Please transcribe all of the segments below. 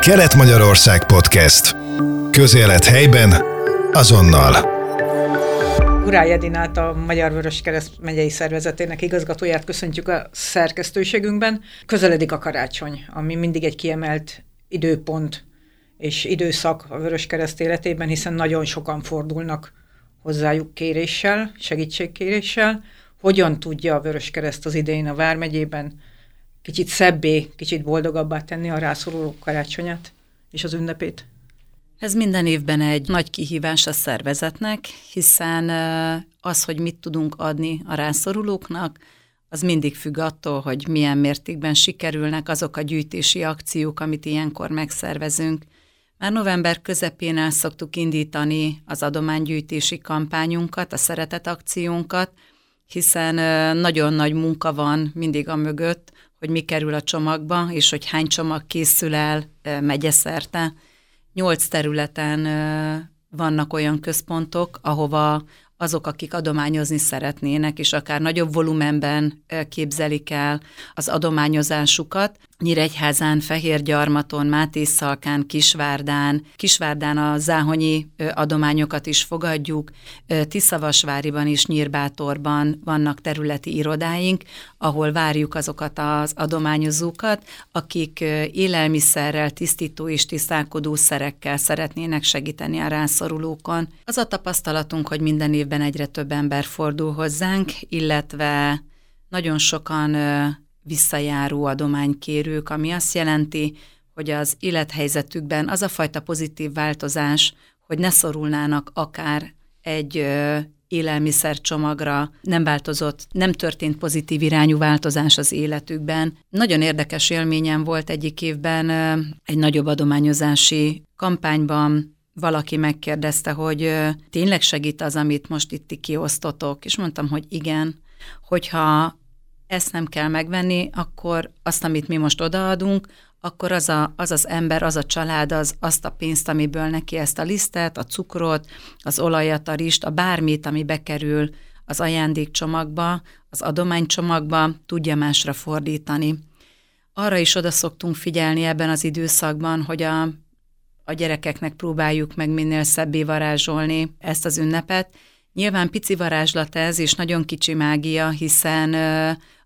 Kelet-Magyarország Podcast. Közélet helyben, azonnal. Urály Edinát, a Magyar Vörös Kereszt megyei szervezetének igazgatóját köszöntjük a szerkesztőségünkben. Közeledik a karácsony, ami mindig egy kiemelt időpont és időszak a Vörös Kereszt életében, hiszen nagyon sokan fordulnak hozzájuk kéréssel, segítségkéréssel. Hogyan tudja a Vörös Kereszt az idején a Vármegyében kicsit szebbé, kicsit boldogabbá tenni a rászoruló karácsonyát és az ünnepét? Ez minden évben egy nagy kihívás a szervezetnek, hiszen az, hogy mit tudunk adni a rászorulóknak, az mindig függ attól, hogy milyen mértékben sikerülnek azok a gyűjtési akciók, amit ilyenkor megszervezünk. Már november közepén el szoktuk indítani az adománygyűjtési kampányunkat, a szeretet akciónkat, hiszen nagyon nagy munka van mindig a mögött, hogy mi kerül a csomagba, és hogy hány csomag készül el megyeszerte. Nyolc területen vannak olyan központok, ahova azok, akik adományozni szeretnének, és akár nagyobb volumenben képzelik el az adományozásukat. Nyíregyházán, Fehérgyarmaton, Mátészalkán, Kisvárdán, Kisvárdán a záhonyi adományokat is fogadjuk, Tiszavasváriban és Nyírbátorban vannak területi irodáink, ahol várjuk azokat az adományozókat, akik élelmiszerrel, tisztító és tisztálkodó szerekkel szeretnének segíteni a rászorulókon. Az a tapasztalatunk, hogy minden évben egyre több ember fordul hozzánk, illetve nagyon sokan visszajáró adománykérők, ami azt jelenti, hogy az élethelyzetükben az a fajta pozitív változás, hogy ne szorulnának akár egy élelmiszercsomagra, nem változott, nem történt pozitív irányú változás az életükben. Nagyon érdekes élményem volt egyik évben egy nagyobb adományozási kampányban, valaki megkérdezte, hogy tényleg segít az, amit most itt kiosztotok, és mondtam, hogy igen, hogyha ezt nem kell megvenni, akkor azt, amit mi most odaadunk, akkor az, a, az az ember, az a család, az azt a pénzt, amiből neki ezt a lisztet, a cukrot, az olajat, a rist, a bármit, ami bekerül az ajándékcsomagba, az adománycsomagba, tudja másra fordítani. Arra is oda szoktunk figyelni ebben az időszakban, hogy a, a gyerekeknek próbáljuk meg minél szebbé varázsolni ezt az ünnepet. Nyilván pici varázslat ez, és nagyon kicsi mágia, hiszen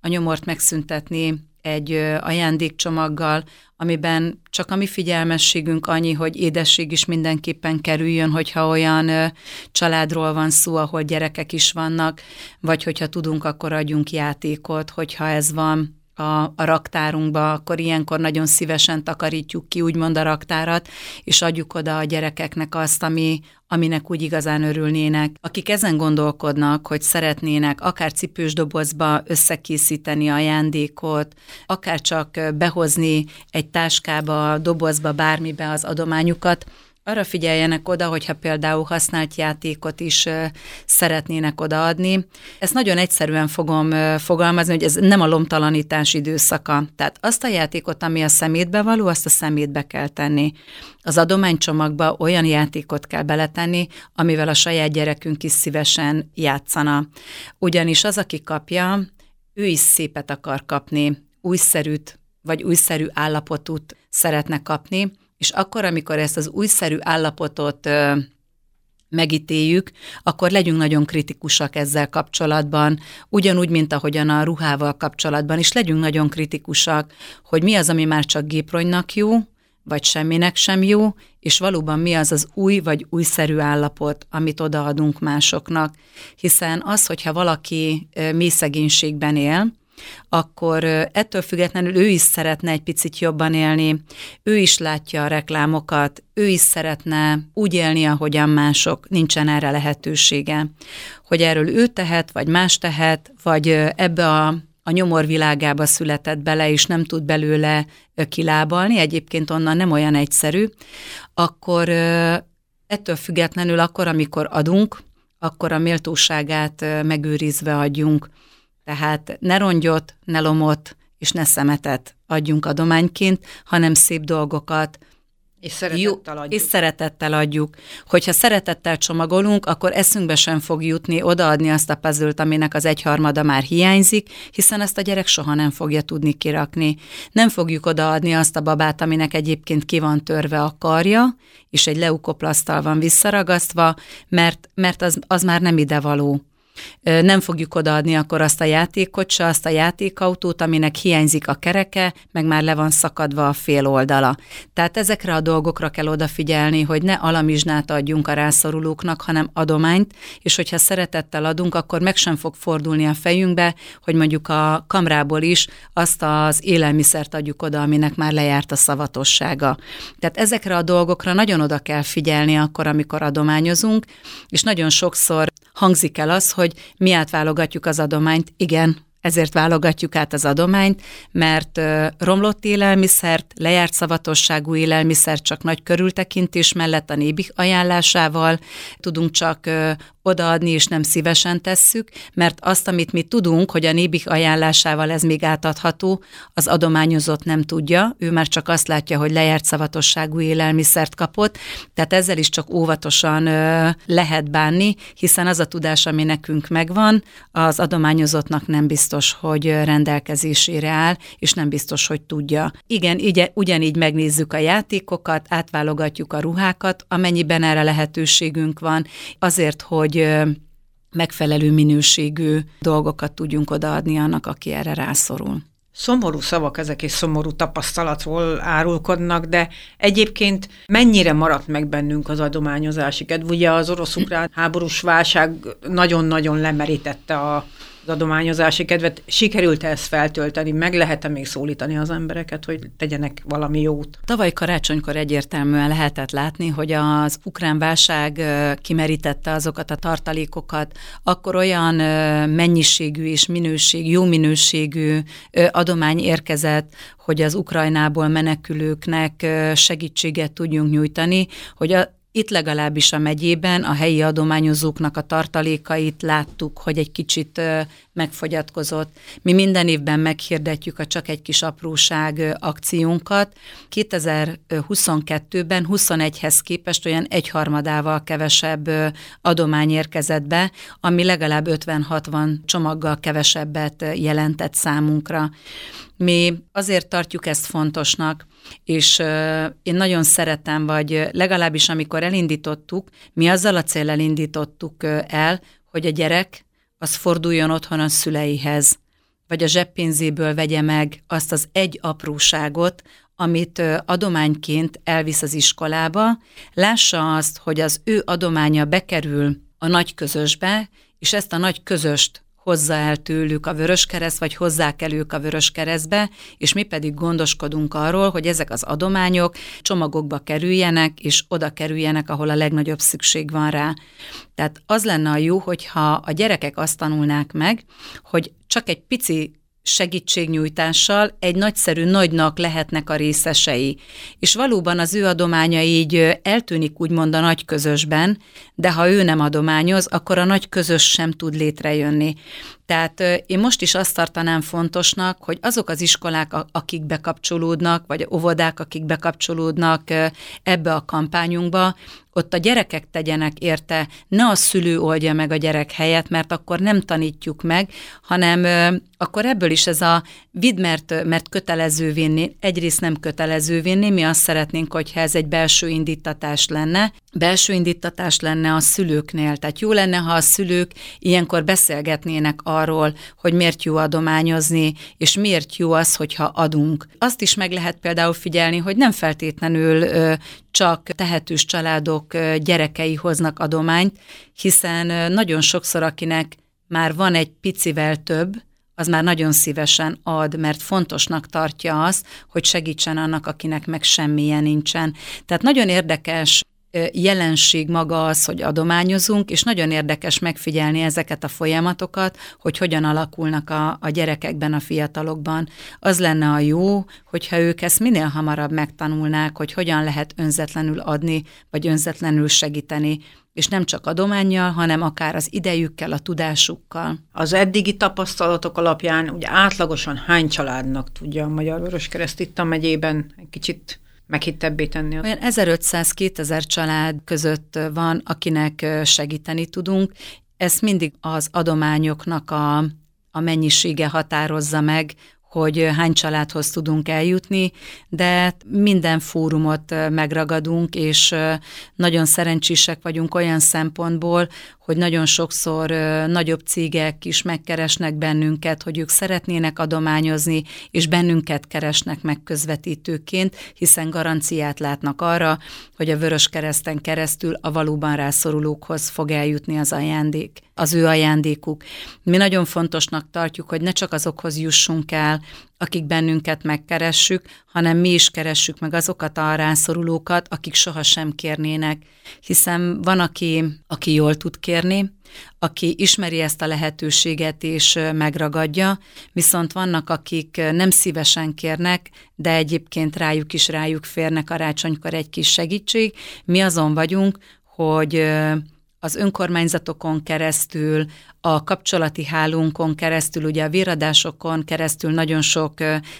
a nyomort megszüntetni egy ajándékcsomaggal, amiben csak a mi figyelmességünk annyi, hogy édesség is mindenképpen kerüljön, hogyha olyan családról van szó, ahol gyerekek is vannak, vagy hogyha tudunk, akkor adjunk játékot, hogyha ez van a, a raktárunkba, akkor ilyenkor nagyon szívesen takarítjuk ki, úgymond a raktárat, és adjuk oda a gyerekeknek azt, ami, aminek úgy igazán örülnének. Akik ezen gondolkodnak, hogy szeretnének akár cipős dobozba összekészíteni ajándékot, akár csak behozni egy táskába, dobozba, bármibe az adományukat, arra figyeljenek oda, hogyha például használt játékot is szeretnének odaadni. Ezt nagyon egyszerűen fogom fogalmazni, hogy ez nem a lomtalanítás időszaka. Tehát azt a játékot, ami a szemétbe való, azt a szemétbe kell tenni. Az adománycsomagba olyan játékot kell beletenni, amivel a saját gyerekünk is szívesen játszana. Ugyanis az, aki kapja, ő is szépet akar kapni, újszerűt, vagy újszerű állapotút szeretne kapni, és akkor, amikor ezt az újszerű állapotot megítéljük, akkor legyünk nagyon kritikusak ezzel kapcsolatban, ugyanúgy, mint ahogyan a ruhával kapcsolatban is legyünk nagyon kritikusak, hogy mi az, ami már csak gépronynak jó, vagy semminek sem jó, és valóban mi az az új vagy újszerű állapot, amit odaadunk másoknak. Hiszen az, hogyha valaki mély szegénységben él, akkor ettől függetlenül ő is szeretne egy picit jobban élni, ő is látja a reklámokat, ő is szeretne úgy élni, ahogyan mások, nincsen erre lehetősége. Hogy erről ő tehet, vagy más tehet, vagy ebbe a a nyomor született bele, és nem tud belőle kilábalni, egyébként onnan nem olyan egyszerű, akkor ettől függetlenül akkor, amikor adunk, akkor a méltóságát megőrizve adjunk. Tehát ne rongyot, ne lomot és ne szemetet adjunk adományként, hanem szép dolgokat, És szeretettel adjuk. És szeretettel adjuk. Hogyha szeretettel csomagolunk, akkor eszünkbe sem fog jutni odaadni azt a puzzle aminek az egyharmada már hiányzik, hiszen ezt a gyerek soha nem fogja tudni kirakni. Nem fogjuk odaadni azt a babát, aminek egyébként ki van törve a karja, és egy leukoplasztal van visszaragasztva, mert, mert az, az már nem idevaló nem fogjuk odaadni akkor azt a játékot se, azt a játékautót, aminek hiányzik a kereke, meg már le van szakadva a fél oldala. Tehát ezekre a dolgokra kell odafigyelni, hogy ne alamizsnát adjunk a rászorulóknak, hanem adományt, és hogyha szeretettel adunk, akkor meg sem fog fordulni a fejünkbe, hogy mondjuk a kamrából is azt az élelmiszert adjuk oda, aminek már lejárt a szavatossága. Tehát ezekre a dolgokra nagyon oda kell figyelni akkor, amikor adományozunk, és nagyon sokszor hangzik el az, hogy mi átválogatjuk az adományt. Igen, ezért válogatjuk át az adományt, mert romlott élelmiszert, lejárt szavatosságú élelmiszert csak nagy körültekintés mellett a nébi ajánlásával tudunk csak odaadni, és nem szívesen tesszük, mert azt, amit mi tudunk, hogy a nébik ajánlásával ez még átadható, az adományozott nem tudja, ő már csak azt látja, hogy lejárt szavatosságú élelmiszert kapott, tehát ezzel is csak óvatosan ö, lehet bánni, hiszen az a tudás, ami nekünk megvan, az adományozottnak nem biztos, hogy rendelkezésére áll, és nem biztos, hogy tudja. Igen, így, ugyanígy megnézzük a játékokat, átválogatjuk a ruhákat, amennyiben erre lehetőségünk van, azért, hogy megfelelő minőségű dolgokat tudjunk odaadni annak, aki erre rászorul. Szomorú szavak ezek és szomorú tapasztalatról árulkodnak, de egyébként mennyire maradt meg bennünk az adományozási kedv? Ugye az orosz-ukrán háborús válság nagyon-nagyon lemerítette a adományozási kedvet. Sikerült-e ezt feltölteni? Meg lehet-e még szólítani az embereket, hogy tegyenek valami jót? Tavaly karácsonykor egyértelműen lehetett látni, hogy az ukrán válság kimerítette azokat a tartalékokat, akkor olyan mennyiségű és minőség, jó minőségű adomány érkezett, hogy az Ukrajnából menekülőknek segítséget tudjunk nyújtani, hogy a itt legalábbis a megyében a helyi adományozóknak a tartalékait láttuk, hogy egy kicsit megfogyatkozott. Mi minden évben meghirdetjük a csak egy kis apróság akciónkat. 2022-ben 21-hez képest olyan egyharmadával kevesebb adomány érkezett be, ami legalább 50-60 csomaggal kevesebbet jelentett számunkra. Mi azért tartjuk ezt fontosnak, és én nagyon szeretem, vagy legalábbis amikor elindítottuk, mi azzal a célral indítottuk el, hogy a gyerek az forduljon otthon a szüleihez, vagy a zseppénzéből vegye meg azt az egy apróságot, amit adományként elvisz az iskolába, lássa azt, hogy az ő adománya bekerül a nagy közösbe, és ezt a nagy közöst hozza el tőlük a vöröskereszt, vagy hozzák el ők a vöröskeresztbe, és mi pedig gondoskodunk arról, hogy ezek az adományok csomagokba kerüljenek, és oda kerüljenek, ahol a legnagyobb szükség van rá. Tehát az lenne a jó, hogyha a gyerekek azt tanulnák meg, hogy csak egy pici segítségnyújtással egy nagyszerű nagynak lehetnek a részesei. És valóban az ő adománya így eltűnik úgymond a nagy közösben, de ha ő nem adományoz, akkor a nagy közös sem tud létrejönni. Tehát én most is azt tartanám fontosnak, hogy azok az iskolák, akik bekapcsolódnak, vagy óvodák, akik bekapcsolódnak ebbe a kampányunkba, ott a gyerekek tegyenek érte, ne a szülő oldja meg a gyerek helyet, mert akkor nem tanítjuk meg, hanem akkor ebből is ez a vid, mert, mert kötelező vinni, egyrészt nem kötelező vinni, mi azt szeretnénk, hogyha ez egy belső indítatás lenne, belső indítatás lenne a szülőknél. Tehát jó lenne, ha a szülők ilyenkor beszélgetnének arról, hogy miért jó adományozni, és miért jó az, hogyha adunk. Azt is meg lehet például figyelni, hogy nem feltétlenül csak tehetős családok gyerekei hoznak adományt, hiszen nagyon sokszor, akinek már van egy picivel több, az már nagyon szívesen ad, mert fontosnak tartja azt, hogy segítsen annak, akinek meg semmilyen nincsen. Tehát nagyon érdekes jelenség maga az, hogy adományozunk, és nagyon érdekes megfigyelni ezeket a folyamatokat, hogy hogyan alakulnak a, a gyerekekben, a fiatalokban. Az lenne a jó, hogyha ők ezt minél hamarabb megtanulnák, hogy hogyan lehet önzetlenül adni, vagy önzetlenül segíteni, és nem csak adományjal, hanem akár az idejükkel, a tudásukkal. Az eddigi tapasztalatok alapján ugye átlagosan hány családnak tudja a Magyar Vöröskereszt itt a megyében egy kicsit meghittebbé tenni. Olyan 1500-2000 család között van, akinek segíteni tudunk. Ezt mindig az adományoknak a, a mennyisége határozza meg, hogy hány családhoz tudunk eljutni, de minden fórumot megragadunk, és nagyon szerencsések vagyunk olyan szempontból, hogy nagyon sokszor nagyobb cégek is megkeresnek bennünket, hogy ők szeretnének adományozni, és bennünket keresnek meg közvetítőként, hiszen garanciát látnak arra, hogy a Vörös Kereszten keresztül a valóban rászorulókhoz fog eljutni az ajándék, az ő ajándékuk. Mi nagyon fontosnak tartjuk, hogy ne csak azokhoz jussunk el, akik bennünket megkeressük, hanem mi is keressük meg azokat a rászorulókat, akik sohasem kérnének. Hiszen van, aki, aki jól tud kérni, aki ismeri ezt a lehetőséget és megragadja, viszont vannak, akik nem szívesen kérnek, de egyébként rájuk is rájuk férnek karácsonykor egy kis segítség. Mi azon vagyunk, hogy az önkormányzatokon keresztül, a kapcsolati hálónkon keresztül, ugye a véradásokon keresztül nagyon sok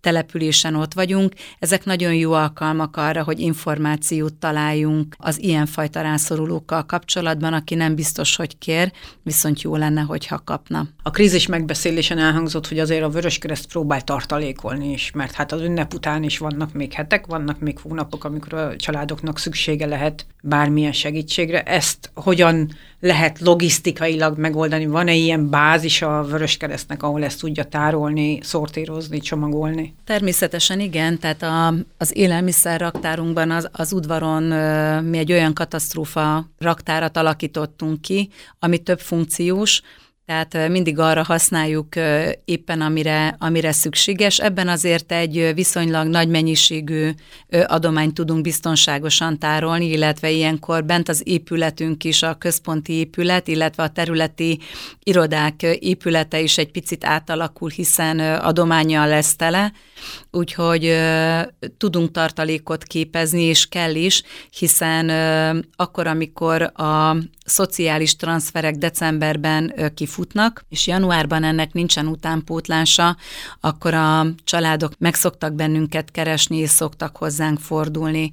településen ott vagyunk. Ezek nagyon jó alkalmak arra, hogy információt találjunk az ilyenfajta rászorulókkal kapcsolatban, aki nem biztos, hogy kér, viszont jó lenne, hogyha kapna. A krízis megbeszélésen elhangzott, hogy azért a Vöröskereszt próbál tartalékolni is, mert hát az ünnep után is vannak még hetek, vannak még hónapok, amikor a családoknak szüksége lehet bármilyen segítségre. Ezt hogyan lehet logisztikailag megoldani? Van-e ilyen bázis a Vöröskeresztnek, ahol ezt tudja tárolni, szortírozni, csomagolni? Természetesen igen, tehát a, az élelmiszer raktárunkban az, az udvaron mi egy olyan katasztrófa raktárat alakítottunk ki, ami több funkciós, tehát mindig arra használjuk éppen, amire, amire szükséges. Ebben azért egy viszonylag nagy mennyiségű adományt tudunk biztonságosan tárolni, illetve ilyenkor bent az épületünk is, a központi épület, illetve a területi irodák épülete is egy picit átalakul, hiszen adományjal lesz tele, úgyhogy tudunk tartalékot képezni, és kell is, hiszen akkor, amikor a szociális transferek decemberben kifutnak, és januárban ennek nincsen utánpótlása, akkor a családok meg szoktak bennünket keresni, és szoktak hozzánk fordulni.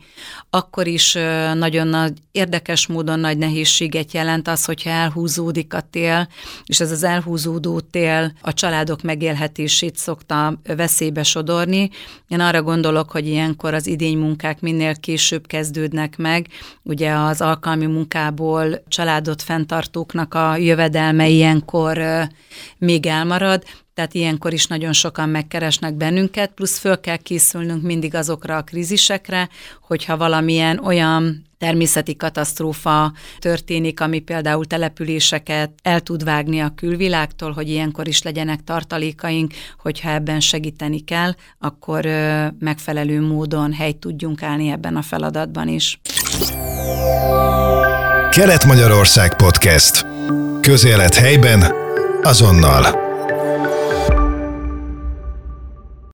Akkor is nagyon nagy, érdekes módon nagy nehézséget jelent az, hogyha elhúzódik a tél, és ez az elhúzódó tél a családok megélhetését szokta veszélybe sodorni. Én arra gondolok, hogy ilyenkor az idénymunkák minél később kezdődnek meg, ugye az alkalmi munkából családot fenntartóknak a jövedelme ilyenkor még elmarad, tehát ilyenkor is nagyon sokan megkeresnek bennünket, plusz föl kell készülnünk mindig azokra a krízisekre, hogyha valamilyen olyan természeti katasztrófa történik, ami például településeket el tud vágni a külvilágtól, hogy ilyenkor is legyenek tartalékaink, hogyha ebben segíteni kell, akkor megfelelő módon helyt tudjunk állni ebben a feladatban is. Kelet-Magyarország Podcast. Közélet helyben, azonnal.